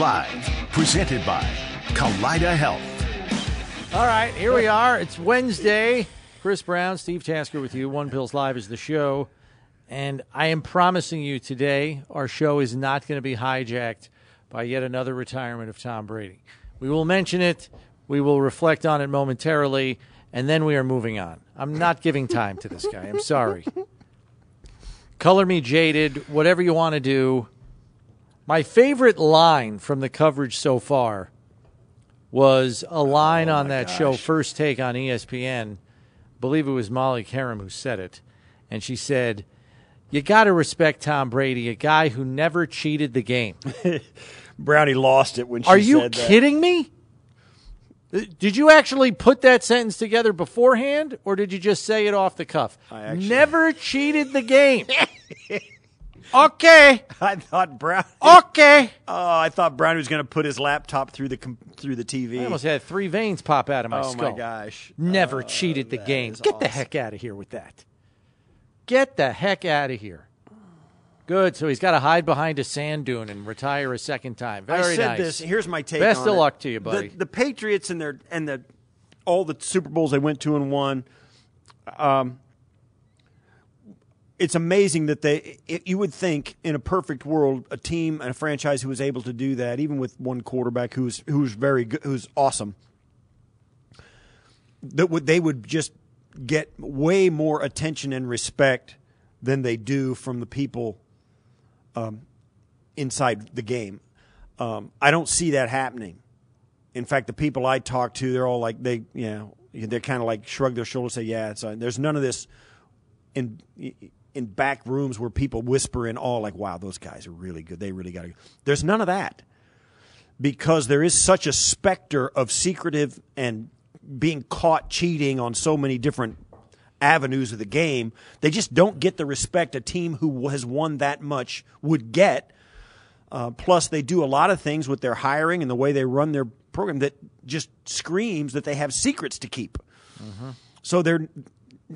Live, presented by Kaleida Health. All right, here we are. It's Wednesday. Chris Brown, Steve Tasker with you. One Bills Live is the show. And I am promising you today, our show is not going to be hijacked by yet another retirement of Tom Brady. We will mention it, we will reflect on it momentarily, and then we are moving on. I'm not giving time to this guy. I'm sorry. Color me jaded, whatever you want to do. My favorite line from the coverage so far was a line on that show, First Take on ESPN. believe it was Molly Qerim who said it. And she said, You got to respect Tom Brady, a guy who never cheated the game. Brownie lost it when she Are you kidding me? Uh, Did you actually put that sentence together beforehand, or did you just say it off the cuff? I actually- Never cheated the game. okay, I thought Brown. okay. Oh, I thought Brownie was going to put his laptop through the com- through the TV. I almost had three veins pop out of my oh skull. my gosh! Never Oh, cheated the that game. is Get the heck out of here with that. Get the heck out of here. Good. So he's got to hide behind a sand dune and retire a second time. Very I said nice. this. Here's my take. Best on of it. luck to you, The- buddy. The, Patriots and their and the all the Super Bowls they went to and won. Um, it's amazing that they. It, you would think in a perfect world, a team and a franchise who was able to do that, even with one quarterback who's who's very good, who's awesome, that would they would just get way more attention and respect than they do from the people inside the game. Um, I don't see that happening. In fact, the people I talk to, they're all like they, you know, they're kind of like shrug their shoulders, and say, "Yeah, it's." Uh, there's none of this in in back rooms where people whisper in all like, "Wow, those guys are really good. They really got to." Go. There's none of that because there is such a specter of secretive and being caught cheating on so many different avenues of the game. They just don't get the respect a team who has won that much would get. Uh, plus, they do a lot of things with their hiring and the way they run their program that just screams that they have secrets to keep. So they're,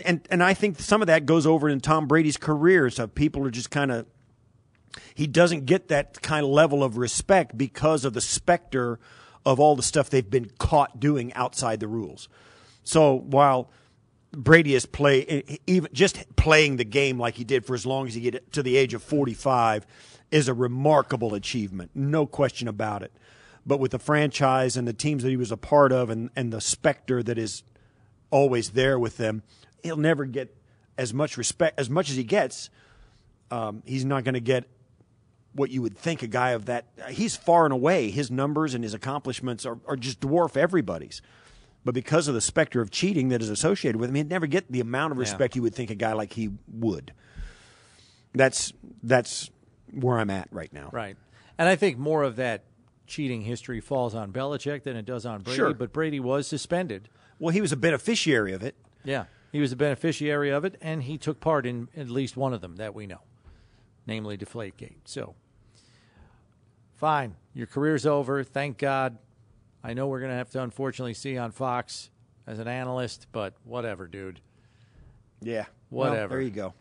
and and I think some of that goes over in Tom Brady's career. So people are just kind of, he doesn't get that kind of level of respect because of the specter of all the stuff they've been caught doing outside the rules. So while Brady is play even just playing the game like he did for as long as he get to the age of 45 is a remarkable achievement, no question about it. But with the franchise and the teams that he was a part of, and, and the specter that is always there with them, he'll never get as much respect as much as he gets. Um, he's not going to get what you would think a guy of that. He's far and away his numbers and his accomplishments are, are just dwarf everybody's. But because of the specter of cheating that is associated with him, he'd never get the amount of respect you would think a guy like he would. That's that's where I'm at right now. Right. And I think more of that cheating history falls on Belichick than it does on Brady. Sure. But Brady was suspended. Well, he was a beneficiary of it. Yeah. He was a beneficiary of it, and he took part in at least one of them that we know, namely Deflategate. So, fine. Your career's over. Thank God. I know we're going to have to unfortunately see on Fox as an analyst, but whatever, dude. Yeah. Well, Whatever. there you go.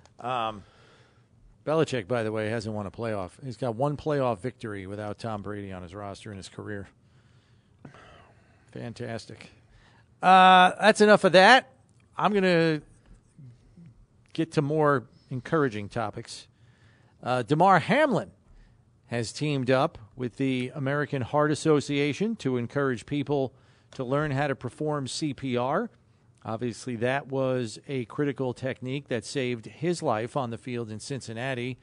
Belichick, by the way, hasn't won a playoff. He's got one playoff victory without Tom Brady on his roster in his career. Fantastic. Uh, that's enough of that. I'm going to get to more encouraging topics. Uh, Damar Hamlin has teamed up with the American Heart Association to encourage people to learn how to perform CPR. Obviously, that was a critical technique that saved his life on the field in Cincinnati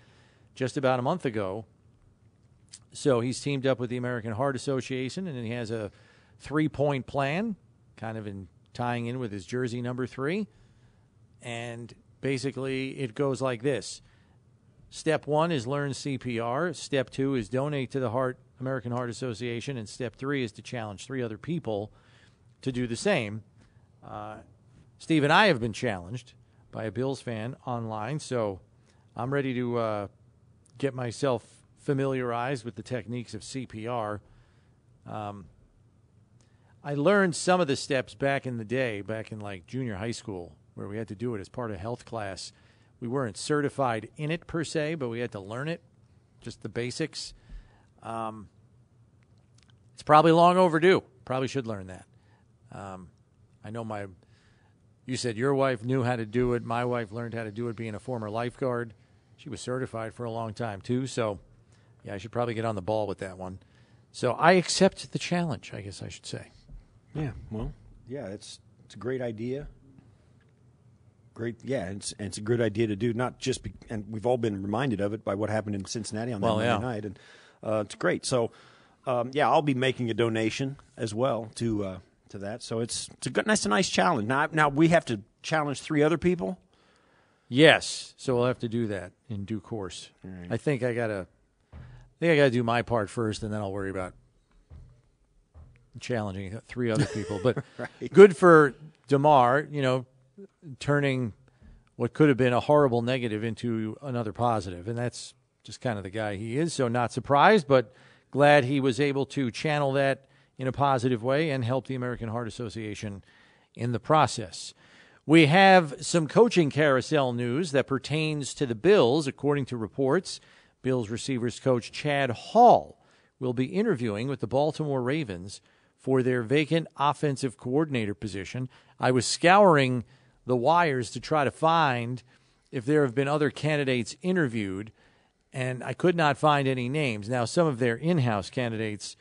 just about a month ago. So he's teamed up with the American Heart Association, and he has a three point plan, kind of in tying in with his jersey number three. And basically, it goes like this Step one is learn CPR. Step two is donate to the Heart American Heart Association, and step three is to challenge three other people to do the same. Uh, Steve and I have been challenged by a Bills fan online, so I'm ready to uh, get myself familiarized with the techniques of CPR. Um, I learned some of the steps back in the day, back in like junior high school, where we had to do it as part of health class. We weren't certified in it per se, but we had to learn it, just the basics. Um, it's probably long overdue. Probably should learn that. Um, I know my. You said your wife knew how to do it. My wife learned how to do it being a former lifeguard. She was certified for a long time too. So, yeah, I should probably get on the ball with that one. So I accept the challenge. I guess I should say. Yeah. Well, yeah, it's it's a great idea. Great, yeah, it's and it's a good idea to do. Not just, be, and we've all been reminded of it by what happened in Cincinnati on that Well, Monday yeah. night, and uh, it's great. So, um, yeah, I'll be making a donation as well to uh, to that. So it's it's a good, that's a nice challenge. Now, now we have to challenge three other people. Yes, so we'll have to do that in due course. I think I gotta, I think I gotta do my part first, and then I'll worry about challenging three other people. But good for Damar, you know, turning what could have been a horrible negative into another positive, and that's just kind of the guy he is. So not surprised, but glad he was able to channel that in a positive way and help the American Heart Association in the process. We have some coaching carousel news that pertains to the Bills. According to reports, Bills receivers coach Chad Hall will be interviewing with the Baltimore Ravens for their vacant offensive coordinator position. I was scouring the wires to try to find if there have been other candidates interviewed, and I could not find any names. Now, some of their in house candidates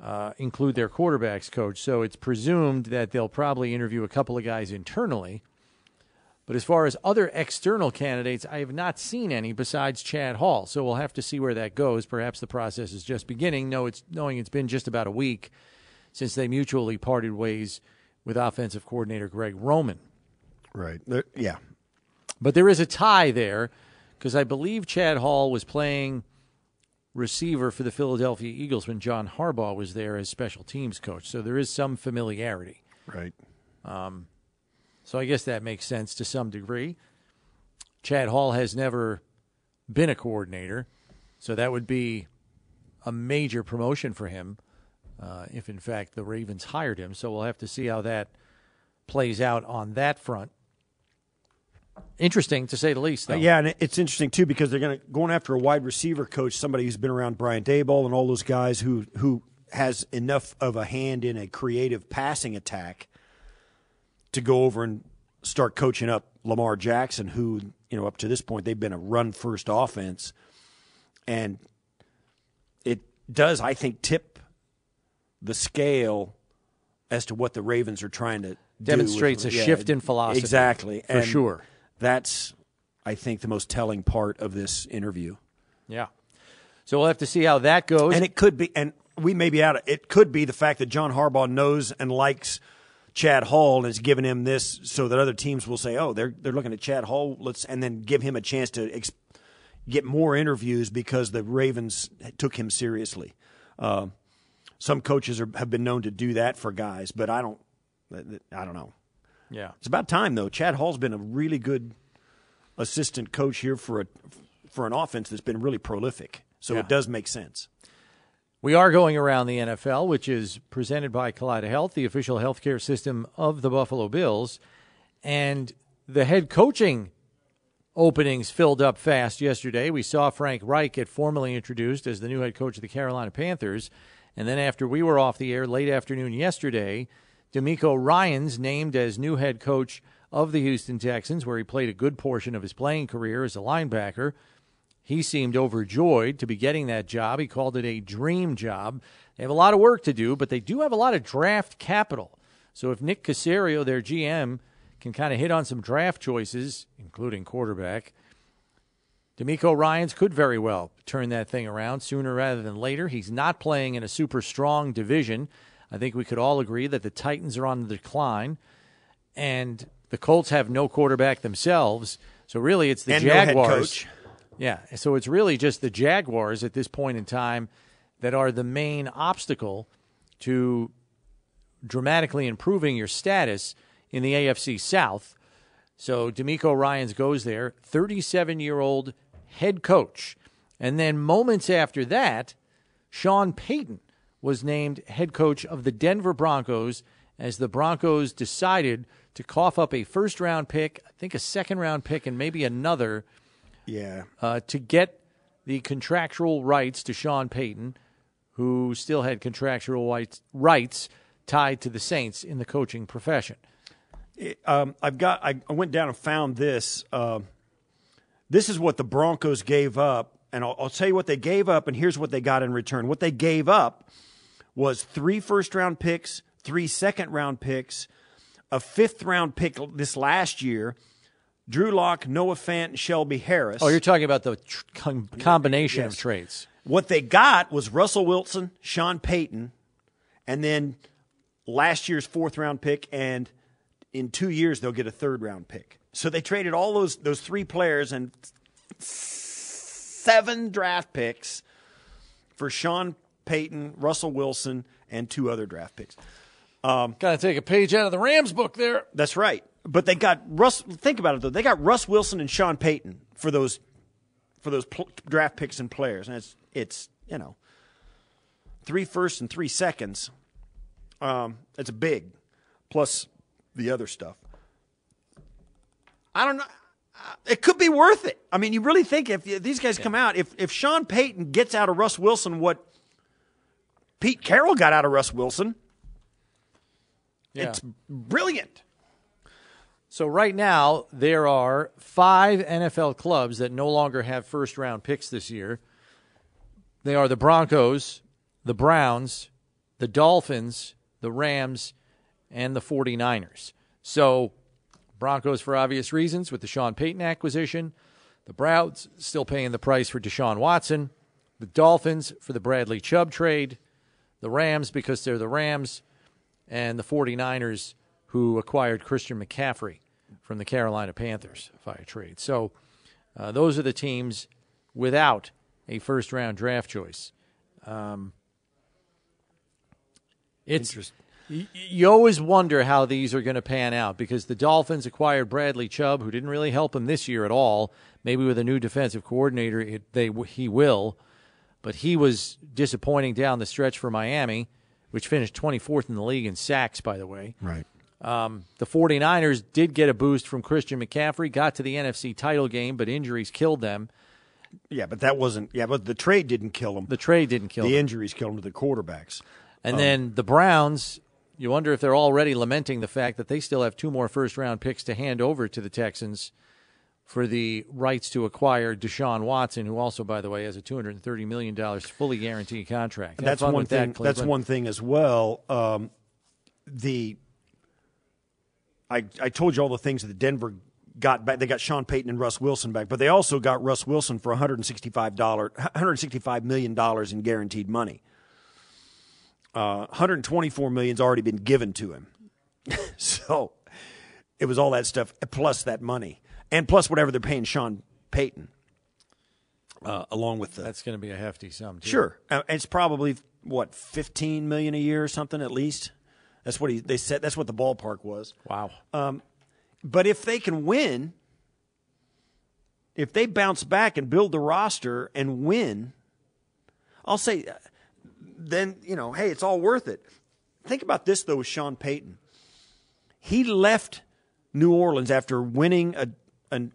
uh, include their quarterbacks coach. So it's presumed that they'll probably interview a couple of guys internally. But as far as other external candidates, I have not seen any besides Chad Hall. So we'll have to see where that goes. Perhaps the process is just beginning. No, it's knowing it's been just about a week since they mutually parted ways with offensive coordinator Greg Roman. Right. There, yeah. But there is a tie there because I believe Chad Hall was playing receiver for the Philadelphia Eagles when John Harbaugh was there as special teams coach. So there is some familiarity. Right. Um, so I guess that makes sense to some degree. Chad Hall has never been a coordinator, so that would be a major promotion for him uh, if, in fact, the Ravens hired him. So we'll have to see how that plays out on that front. Interesting to say the least, though. Uh, yeah, and it's interesting too because they're going going after a wide receiver coach, somebody who's been around Brian Daboll and all those guys who who has enough of a hand in a creative passing attack to go over and start coaching up Lamar Jackson, who you know up to this point they've been a run first offense, and it does I think tip the scale as to what the Ravens are trying to Demonstrates with- a shift in philosophy, exactly for And sure. That's I think the most telling part of this interview. Yeah. So we'll have to see how that goes. And it could be, and we may be out of it, could be the fact that John Harbaugh knows and likes Chad Hall and has given him this so that other teams will say, oh, they're, they're looking at Chad Hall, let's, and then give him a chance to ex- get more interviews because the Ravens took him seriously. Uh, some coaches are, have been known to do that for guys, but I don't, I don't know. yeah. It's about time though. Chad Hall's been a really good assistant coach here for a for an offense that's been really prolific. So Yeah. it does make sense. We are going around the NFL, which is presented by Kaleida Health, the official healthcare system of the Buffalo Bills. And the head coaching openings filled up fast yesterday. We saw Frank Reich get formally introduced as the new head coach of the Carolina Panthers. And then after we were off the air late afternoon yesterday, DeMeco Ryans named as new head coach of the Houston Texans, where he played a good portion of his playing career as a linebacker. He seemed overjoyed to be getting that job. He called it a dream job. They have a lot of work to do, but they do have a lot of draft capital. So if Nick Caserio, their GM, can kind of hit on some draft choices, including quarterback, DeMeco Ryans could very well turn that thing around sooner rather than later. He's not playing in a super strong division. I think we could all agree that the Titans are on the decline, and the Colts have no quarterback themselves. So really, it's the And no Jaguars. coach. Yeah, so it's really just the Jaguars at this point in time that are the main obstacle to dramatically improving your status in the AFC South. So DeMeco Ryans goes there, 37 year old head coach. And then moments after that, Sean Payton was named head coach of the Denver Broncos as the Broncos decided to cough up a first round pick, I think a second round pick, and maybe another Yeah. uh, to get the contractual rights to Sean Payton, who still had contractual rights, rights tied to the Saints in the coaching profession. Um, I've got. I, I went down and found this. Uh, this is what the Broncos gave up, and I'll, I'll tell you what they gave up, and here's what they got in return. What they gave up was three first round picks, three second round picks, a fifth round pick this last year. Drew Lock, Noah Fant, and Shelby Harris. Oh, you're talking about the tr- com- combination Yes. of trades. What they got was Russell Wilson, Sean Payton, and then last year's fourth round pick, and in two years they'll get a third round pick. So they traded all those those three players and seven draft picks for Sean Payton, Russell Wilson, and two other draft picks. Got to take a page out of the Rams book there. That's right. But they got Russ. Think about it though. They got Russ Wilson and Sean Payton for those for those pl- draft picks and players, and it's it's you know three firsts and three seconds. Um, it's big, plus the other stuff. I don't know. Uh, It could be worth it. I mean, you really think if these guys come out, if if Sean Payton gets out of Russ Wilson what Pete Carroll got out of Russ Wilson, Yeah. it's brilliant. So right now there are five NFL clubs that no longer have first round picks this year. They are the Broncos, the Browns, the Dolphins, the Rams, and the 49ers. So Broncos for obvious reasons with the Sean Payton acquisition, the Browns still paying the price for Deshaun Watson, the Dolphins for the Bradley Chubb trade, the Rams because they're the Rams, and the 49ers who acquired Christian McCaffrey from the Carolina Panthers via trade. So uh, those are the teams without a first round draft choice. Um, it's you always wonder how these are going to pan out because the Dolphins acquired Bradley Chubb, who didn't really help him this year at all. Maybe with a new defensive coordinator, it, they he will, but he was disappointing down the stretch for Miami, which finished 24th in the league in sacks, by the way. Right. Um, the 49ers did get a boost from Christian McCaffrey, got to the NFC title game, but injuries killed them. Yeah, but that wasn't. Yeah, but the trade didn't kill them. The trade didn't kill them. the them. injuries killed them to the quarterbacks. And then the Browns, you wonder if they're already lamenting the fact that they still have two more first round picks to hand over to the Texans for the rights to acquire Deshaun Watson, who also, by the way, has a $230 million fully guaranteed contract. Have That's one with that, thing. that's one thing as well. Um, the I I told you all the things that the Denver got back. They got Sean Payton and Russ Wilson back, but they also got Russ Wilson for 165 dollar 165 million dollars in guaranteed money. Uh, 124 million's already been given to him, so it was all that stuff plus that money and plus whatever they're paying Sean Payton, uh, along with the That's going to be a hefty sum, too. Sure, uh, it's probably what fifteen million a year or something at least. That's what he they said. That's what the ballpark was. Wow. But if they can win, if they bounce back and build the roster and win, I'll say, uh, then you know, hey, it's all worth it. Think about this though with Sean Payton. He left New Orleans after winning a, an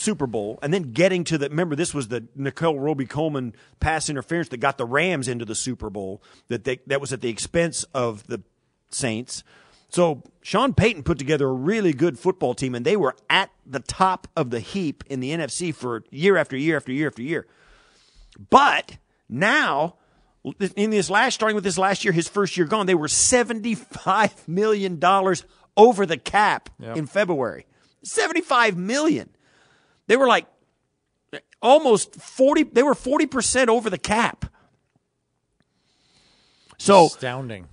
Super Bowl and then getting to the remember this was the Nickell Robey-Coleman pass interference that got the Rams into the Super Bowl that they, that was at the expense of the Saints. So Sean Payton put together a really good football team and they were at the top of the heap in the NFC for year after year after year after year. But now in this last starting with this last year his first year gone they were 75 million dollars over the cap Yep. in February. 75 million. They were like almost 40 they were 40% over the cap. So Astounding.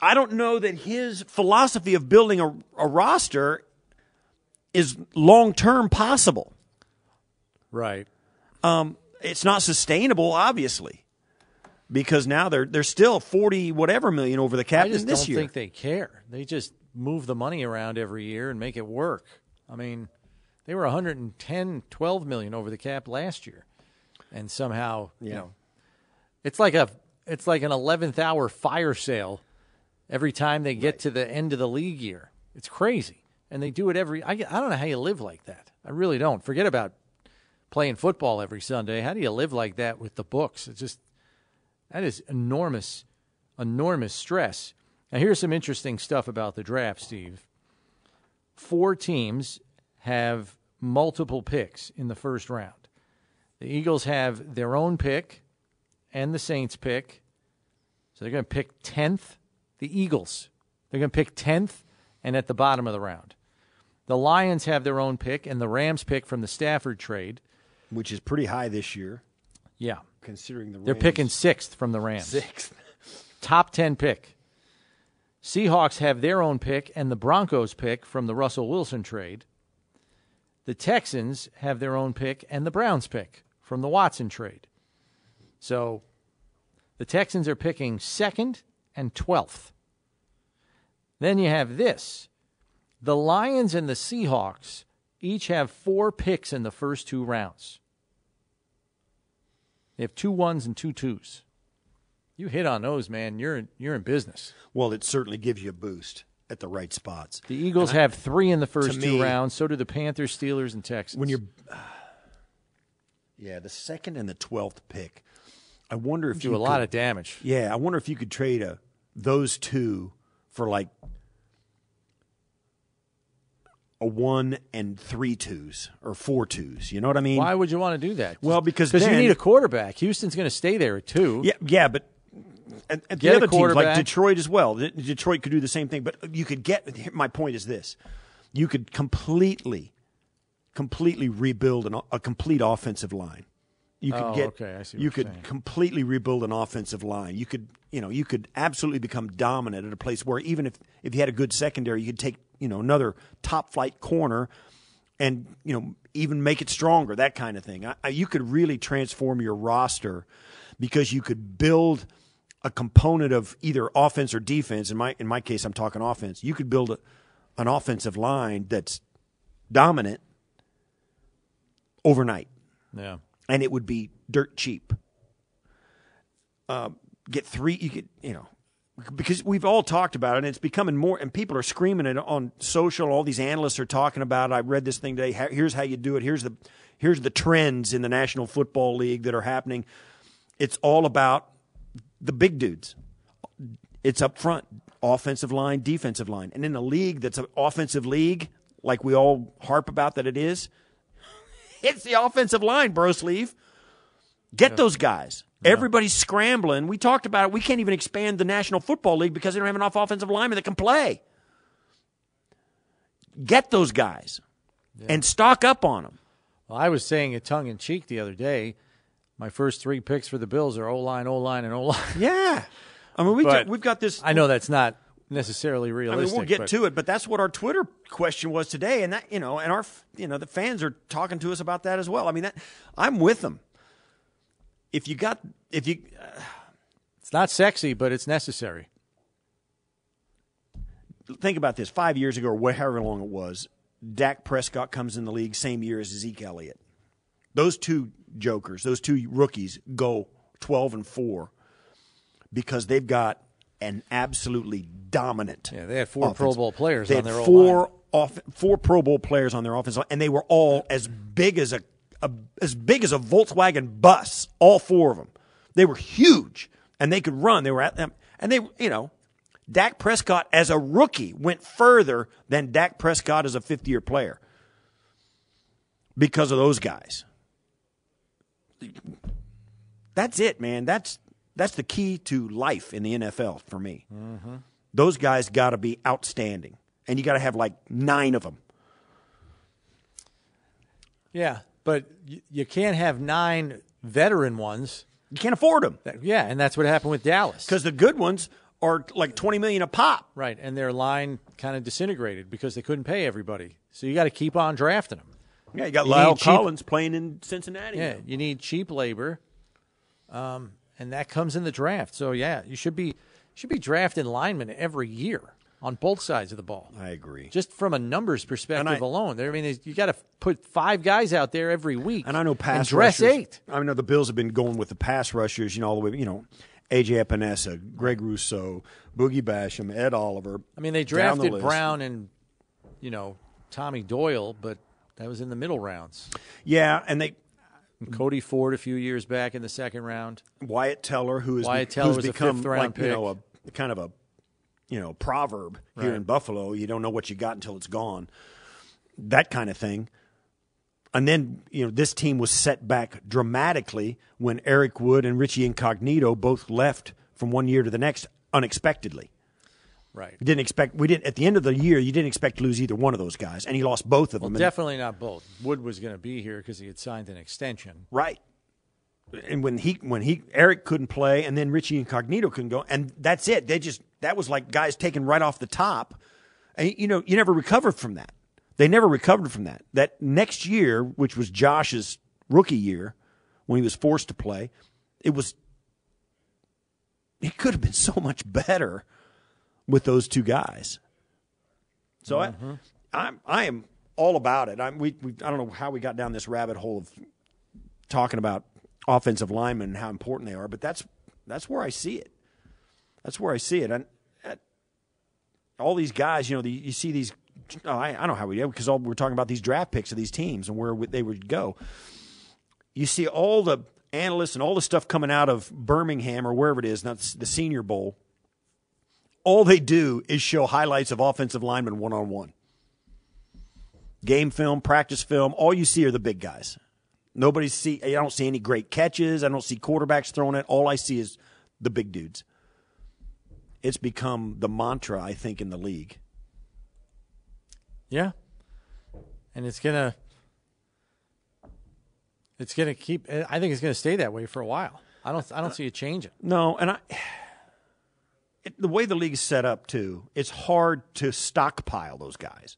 I don't know that his philosophy of building a, a roster is long term possible. Right. Um, it's not sustainable, obviously, because now they're they're still forty whatever million over the cap I just this don't year. think they care. They just move the money around every year and make it work. I mean, they were 110, 12 million over the cap last year, and somehow, you Yeah. know, it's like a it's like an 11th hour fire sale every time they get to the end of the league year. It's crazy, and they do it every. I, I don't know how you live like that. I really don't. Forget about playing football every Sunday. How do you live like that with the books? It's just that is enormous, enormous stress. Now, here's some interesting stuff about the draft, Steve. Four teams have multiple picks in the first round. The Eagles have their own pick and the Saints pick. So they're going to pick 10th. The Eagles. They're going to pick 10th and at the bottom of the round. The Lions have their own pick and the Rams pick from the Stafford trade. which is pretty high this year, Yeah. Considering the They're Rams- picking sixth from the Rams. sixth. Top 10 pick. Seahawks have their own pick and the Broncos pick from the Russell Wilson trade. The Texans have their own pick and the Browns pick from the Watson trade. So the Texans are picking second and 12th. Then you have this the Lions and the Seahawks each have four picks in the first two rounds. They have two ones and two twos. You hit on those, man. You're in, you're in business. Well, it certainly gives you a boost at the right spots. The Eagles have three in the first two me- rounds. So do the Panthers, Steelers, and Texans. When you're, yeah, the second and the twelfth pick. I wonder if do you a lot could- of damage. Yeah, I wonder if you could trade a those two for like a one and three twos or four twos. You know what I mean? Why would you want to do that? Well, because because you need a quarterback. Houston's going to stay there at two. Yeah, yeah, but and, and the other teams like. Detroit as well. De- Detroit could do the same thing, but you could get. My point is this: you could completely, completely rebuild an, a complete offensive line. You could Oh, get. okay, I see what you could saying. completely rebuild an offensive line. You could, you know, you could absolutely become dominant at a place where even if if you had a good secondary, you could take you know another top flight corner and you know even make it stronger that kind of thing I, I, you could really transform your roster because you could build a component of either offense or defense in my in my case I'm talking offense you could build a, an offensive line that's dominant overnight Yeah. and it would be dirt cheap. Uh, get three, you could, you know, because we've all talked about it, and it's becoming more, and people are screaming it on social. All these analysts are talking about. it. I read this thing today. Here's how you do it. Here's the, here's the trends in the National Football League that are happening. It's all about the big dudes. It's up front, offensive line, defensive line, and in a league that's an offensive league, like we all harp about that it is. It's the offensive line, bro sleeve. Get those guys. Everybody's scrambling. We talked about it. We can't even expand the National Football League because they don't have enough offensive linemen that can play. Get those guys and stock up on them. Well, I was saying it tongue in cheek the other day. My first three picks for the Bills are O line, O line, and O line. Yeah. I mean, we we've got this. I know that's not necessarily I realistic. mean, we'll get but to it, but that's what our Twitter question was today, and that you know, and our you know, the fans are talking to us about that as well. I mean, that I'm with them. If you got, if you, It's not sexy, but it's necessary. think about this five years ago or however long it was, Dak Prescott comes in the league same year as Zeke Elliott. Those two jokers, those two rookies go 12 and 4 because they've got an absolutely dominant. Yeah, they had four offense. Pro Bowl players They on had their four off, four Pro Bowl players on their offense, and they were all as big as a, a as big as a Volkswagen bus. All four of them, they were huge, and they could run. They were at them, and they, you know, Dak Prescott as a rookie went further than Dak Prescott as a fifth year player because of those guys. That's it, man. That's that's the key to life in the NFL for me. Mm-hmm. Those guys got to be outstanding, and you got to have like nine of them. Yeah, but you, you can't have nine veteran ones. You can't afford them That, yeah, and that's what happened with Dallas. because the good ones are like twenty million a pop. right, and their line kind of disintegrated because they couldn't pay everybody. So you got to keep on drafting them. Yeah, you got You La'el need cheap- Collins playing in Cincinnati. Yeah, now. you need cheap labor, um, and that comes in the draft. So yeah, you should be should be drafting linemen every year on both sides of the ball. I agree. Just from a numbers perspective I- alone, there. I mean, you got to put five guys out there every week, And I know pass and dress rushers, eight. I know the Bills have been going with the pass rushers, you know, all the way, you know, AJ Epenesa, Greg Rousseau, Boogie Basham, Ed Oliver. I mean, they down the drafted. Brown and you know Tommy Doyle, but that was in the middle rounds. Yeah, and they, Cody Ford a few years back in the second round. Wyatt Teller, who is Wyatt Teller who's was a become like you know a kind of a you know proverb here Right. in Buffalo. You don't know what you got until it's gone. That kind of thing. And then you know this team was set back dramatically when Eric Wood and Richie Incognito both left from one year to the next unexpectedly. Right. You didn't expect we didn't at the end of the year. You didn't expect to lose either one of those guys, and he lost both of Well, them. Definitely not both. Wood was going to be here because he had signed an extension. Right. And when he when he Eric couldn't play, and then Richie Incognito couldn't go, and that's it. They just that was like guys taken right off the top, and you know you never recovered from that. They never recovered from that. That next year, which was Josh's rookie year, when he was forced to play, it was it could have been so much better with those two guys. So I, mm-hmm. I'm I am all about it. I'm we, we I don't know how we got down this rabbit hole of talking about offensive linemen and how important they are, but that's that's where I see it. That's where I see it. And all these guys, you know, the, you see these. Oh, I, I don't know how we do because all we're talking about these draft picks of these teams and where they would go. You see all the analysts and all the stuff coming out of Birmingham or wherever it is, not the Senior Bowl. All they do is show highlights of offensive linemen one on one. Game film, practice film, all you see are the big guys. Nobody see. I don't see any great catches. I don't see quarterbacks throwing it. All I see is the big dudes. It's become the mantra, I think, in the league. Yeah. And it's going to it's to keep I think it's going to stay that way for a while. I don't I don't see it changing. No, and I, it, the way the league is set up too, it's hard to stockpile those guys.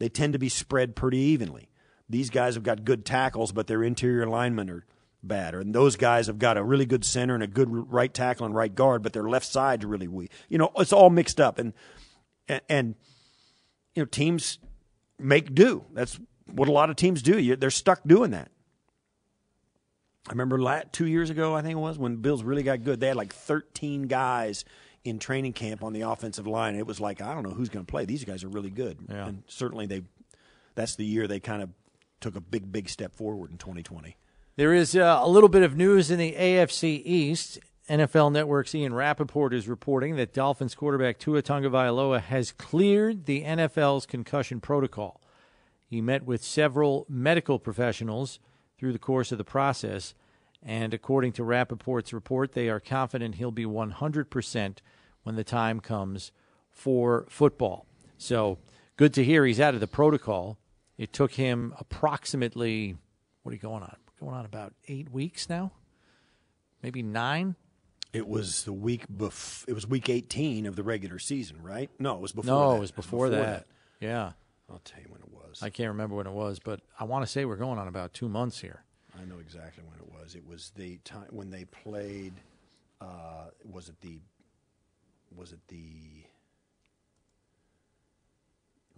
They tend to be spread pretty evenly. These guys have got good tackles, but their interior linemen are bad, or and those guys have got a really good center and a good right tackle and right guard, but their left side's really weak. You know, it's all mixed up, and and, and you know teams make do. That's what a lot of teams do. You, they're stuck doing that. I remember la two years ago, I think it was, when Bills really got good. They had like 13 guys in training camp on the offensive line. It was like, I don't know who's going to play. These guys are really good. Yeah. And certainly they that's the year they kind of took a big, big step forward in 2020. There is uh, a little bit of news in the AFC East. NFL Network's Ian Rapoport is reporting that Dolphins quarterback Tua Tagovailoa has cleared the NFL's concussion protocol. He met with several medical professionals through the course of the process, and according to Rapoport's report, they are confident he'll be 100% when the time comes for football. So good to hear he's out of the protocol. It took him approximately, what are you going on? Going on about eight weeks now? Maybe nine? It was the week bef- It was week 18 of the regular season, right? No, it was before. No, that. it was before, that. Yeah. I'll tell you when it was. I can't remember when it was, but I want to say we're going on about two months here. I know exactly when it was. It was the time when they played. Uh, was it the? Was it the?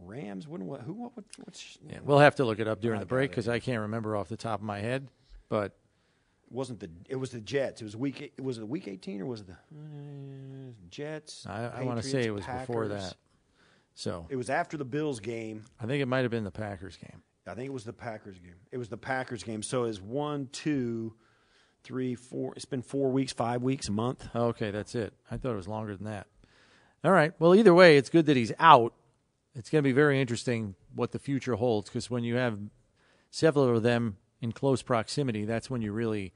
Rams? When? What? Who? What? what what's? Yeah, we'll have to look it up during I the break because I can't remember off the top of my head. But It wasn't the? It was the Jets. It was week. eight- Was it week eighteen or was it the uh, Jets? I, I want to say it was before that. So It was after the Bills game. I think it might have been the Packers game. I think it was the Packers game. It was the Packers game. So it's one, two, three, four. It's been four weeks, five weeks, a month. Okay, that's it. I thought it was longer than that. All right. Well, either way, it's good that he's out. It's going to be very interesting what the future holds because when you have several of them in close proximity, that's when you really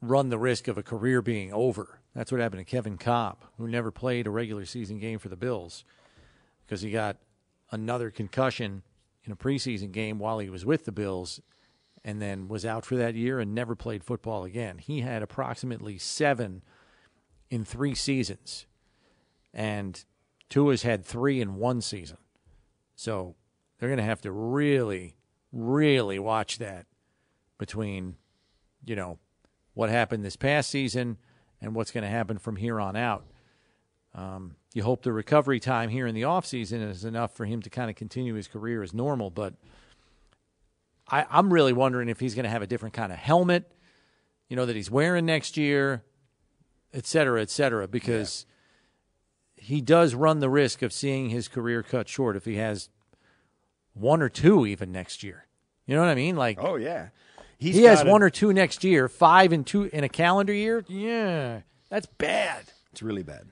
run the risk of a career being over. That's what happened to Kevin Kolb, who never played a regular season game for the Bills because he got another concussion in a preseason game while he was with the Bills and then was out for that year and never played football again. He had approximately seven in three seasons, and Tua's had three in one season. So they're going to have to really, really watch that between, you know, what happened this past season and what's going to happen from here on out. Um, you hope the recovery time here in the offseason is enough for him to kind of continue his career as normal, but I, I'm really wondering if he's going to have a different kind of helmet, you know, that he's wearing next year, et cetera, et cetera, because he does run the risk of seeing his career cut short if he has one or two even next year. You know what I mean? Like Oh yeah, He's he has a- one or two next year, five and two in a calendar year. Yeah, that's bad. It's really bad.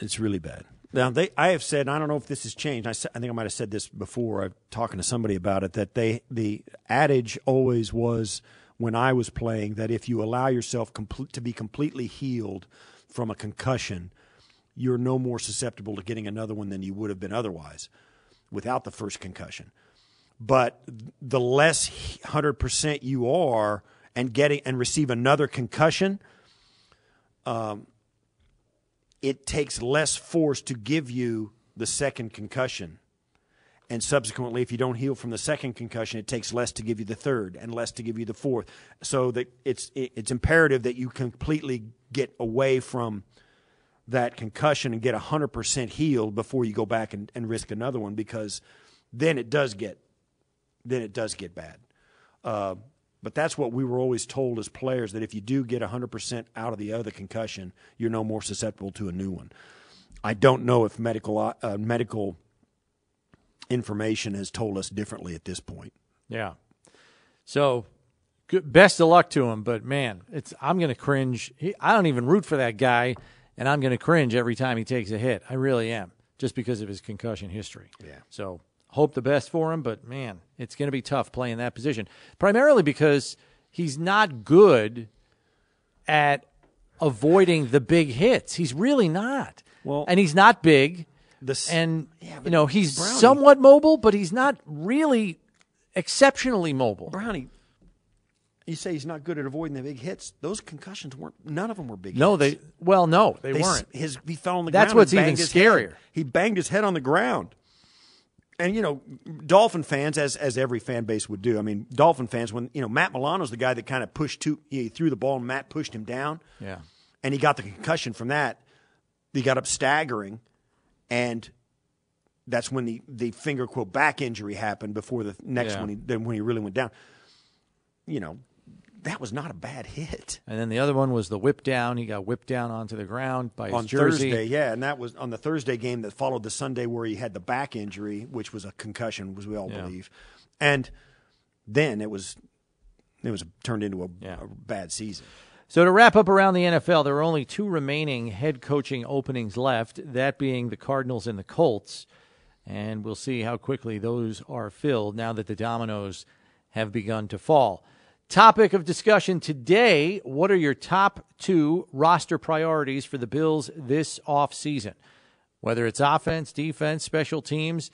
It's really bad. Now they, I have said, I don't know if this has changed. I, I think I might have said this before. I'm talking to somebody about it. That they, the adage always was when I was playing that if you allow yourself complete, to be completely healed from a concussion, you're no more susceptible to getting another one than you would have been otherwise, without the first concussion. But the less hundred percent you are, and getting and receive another concussion, um, it takes less force to give you the second concussion. And subsequently, if you don't heal from the second concussion, it takes less to give you the third and less to give you the fourth. So that it's it's imperative that you completely get away from that concussion and get 100% healed before you go back and, and risk another one because then it does get then it does get bad. Uh, but that's what we were always told as players that if you do get 100% out of the other concussion, you're no more susceptible to a new one. I don't know if medical uh, medical information has told us differently at this point. Yeah. So, good, best of luck to him. But man, it's I'm going to cringe. He, I don't even root for that guy, and I'm going to cringe every time he takes a hit. I really am, just because of his concussion history. Yeah. So hope the best for him, but man, it's going to be tough playing that position. Primarily because he's not good at avoiding the big hits. He's really not. Well- and he's not big. The s- and Yeah, you know he's Brownie- somewhat mobile, but he's not really exceptionally mobile. Brownie, you say he's not good at avoiding the big hits. Those concussions weren't. None of them were big. No, hits. they well, no, they, They weren't. His he fell on the That's ground. That's what's even scarier. head. He banged his head on the ground. And you know, Dolphin fans, as as every fan base would do. I mean, Dolphin fans, when you know Matt Milano's the guy that kind of pushed to he threw the ball and Matt pushed him down, Yeah, and he got the concussion from that. He got up staggering, and that's when the the finger quote back injury happened before the next Yeah. one. He, then when he really went down, you know, that was not a bad hit. and then the other one was the whip down. He got whipped down onto the ground by his on jersey. Thursday, yeah, and that was on the Thursday game that followed the Sunday where he had the back injury, which was a concussion, as we all Yeah. believe, and then it was it was turned into a, Yeah. a bad season. So to wrap up around the NFL, there are only two remaining head coaching openings left. That being the Cardinals and the Colts, and we'll see how quickly those are filled now that the dominoes have begun to fall. Topic of discussion today What are your top two roster priorities for the Bills this offseason? Whether it's offense, defense, special teams,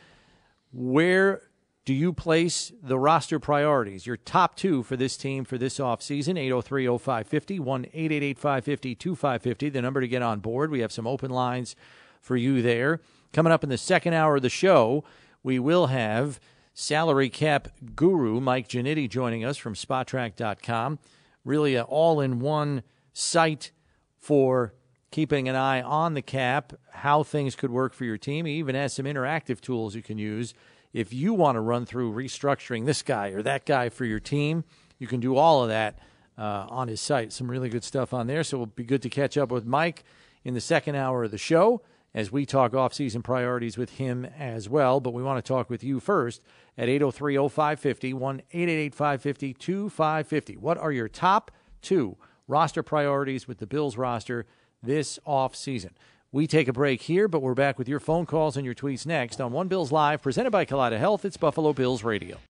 where do you place the roster priorities? Your top two for this team for this offseason 803 0550, 1 888 550 2550, the number to get on board. We have some open lines for you there. Coming up in the second hour of the show, we will have salary cap guru Mike Ginnitti joining us from Spotrac.com. Really, an all in one site for keeping an eye on the cap, how things could work for your team. He even has some interactive tools you can use if you want to run through restructuring this guy or that guy for your team. You can do all of that uh, on his site. Some really good stuff on there. So it'll be good to catch up with Mike in the second hour of the show as we talk off-season priorities with him as well. But we want to talk with you first at 803-0550, 1-888-550-2550. What are your top two roster priorities with the Bills roster this off-season? We take a break here, but we're back with your phone calls and your tweets next on One Bills Live, presented by Kaleida Health. It's Buffalo Bills Radio.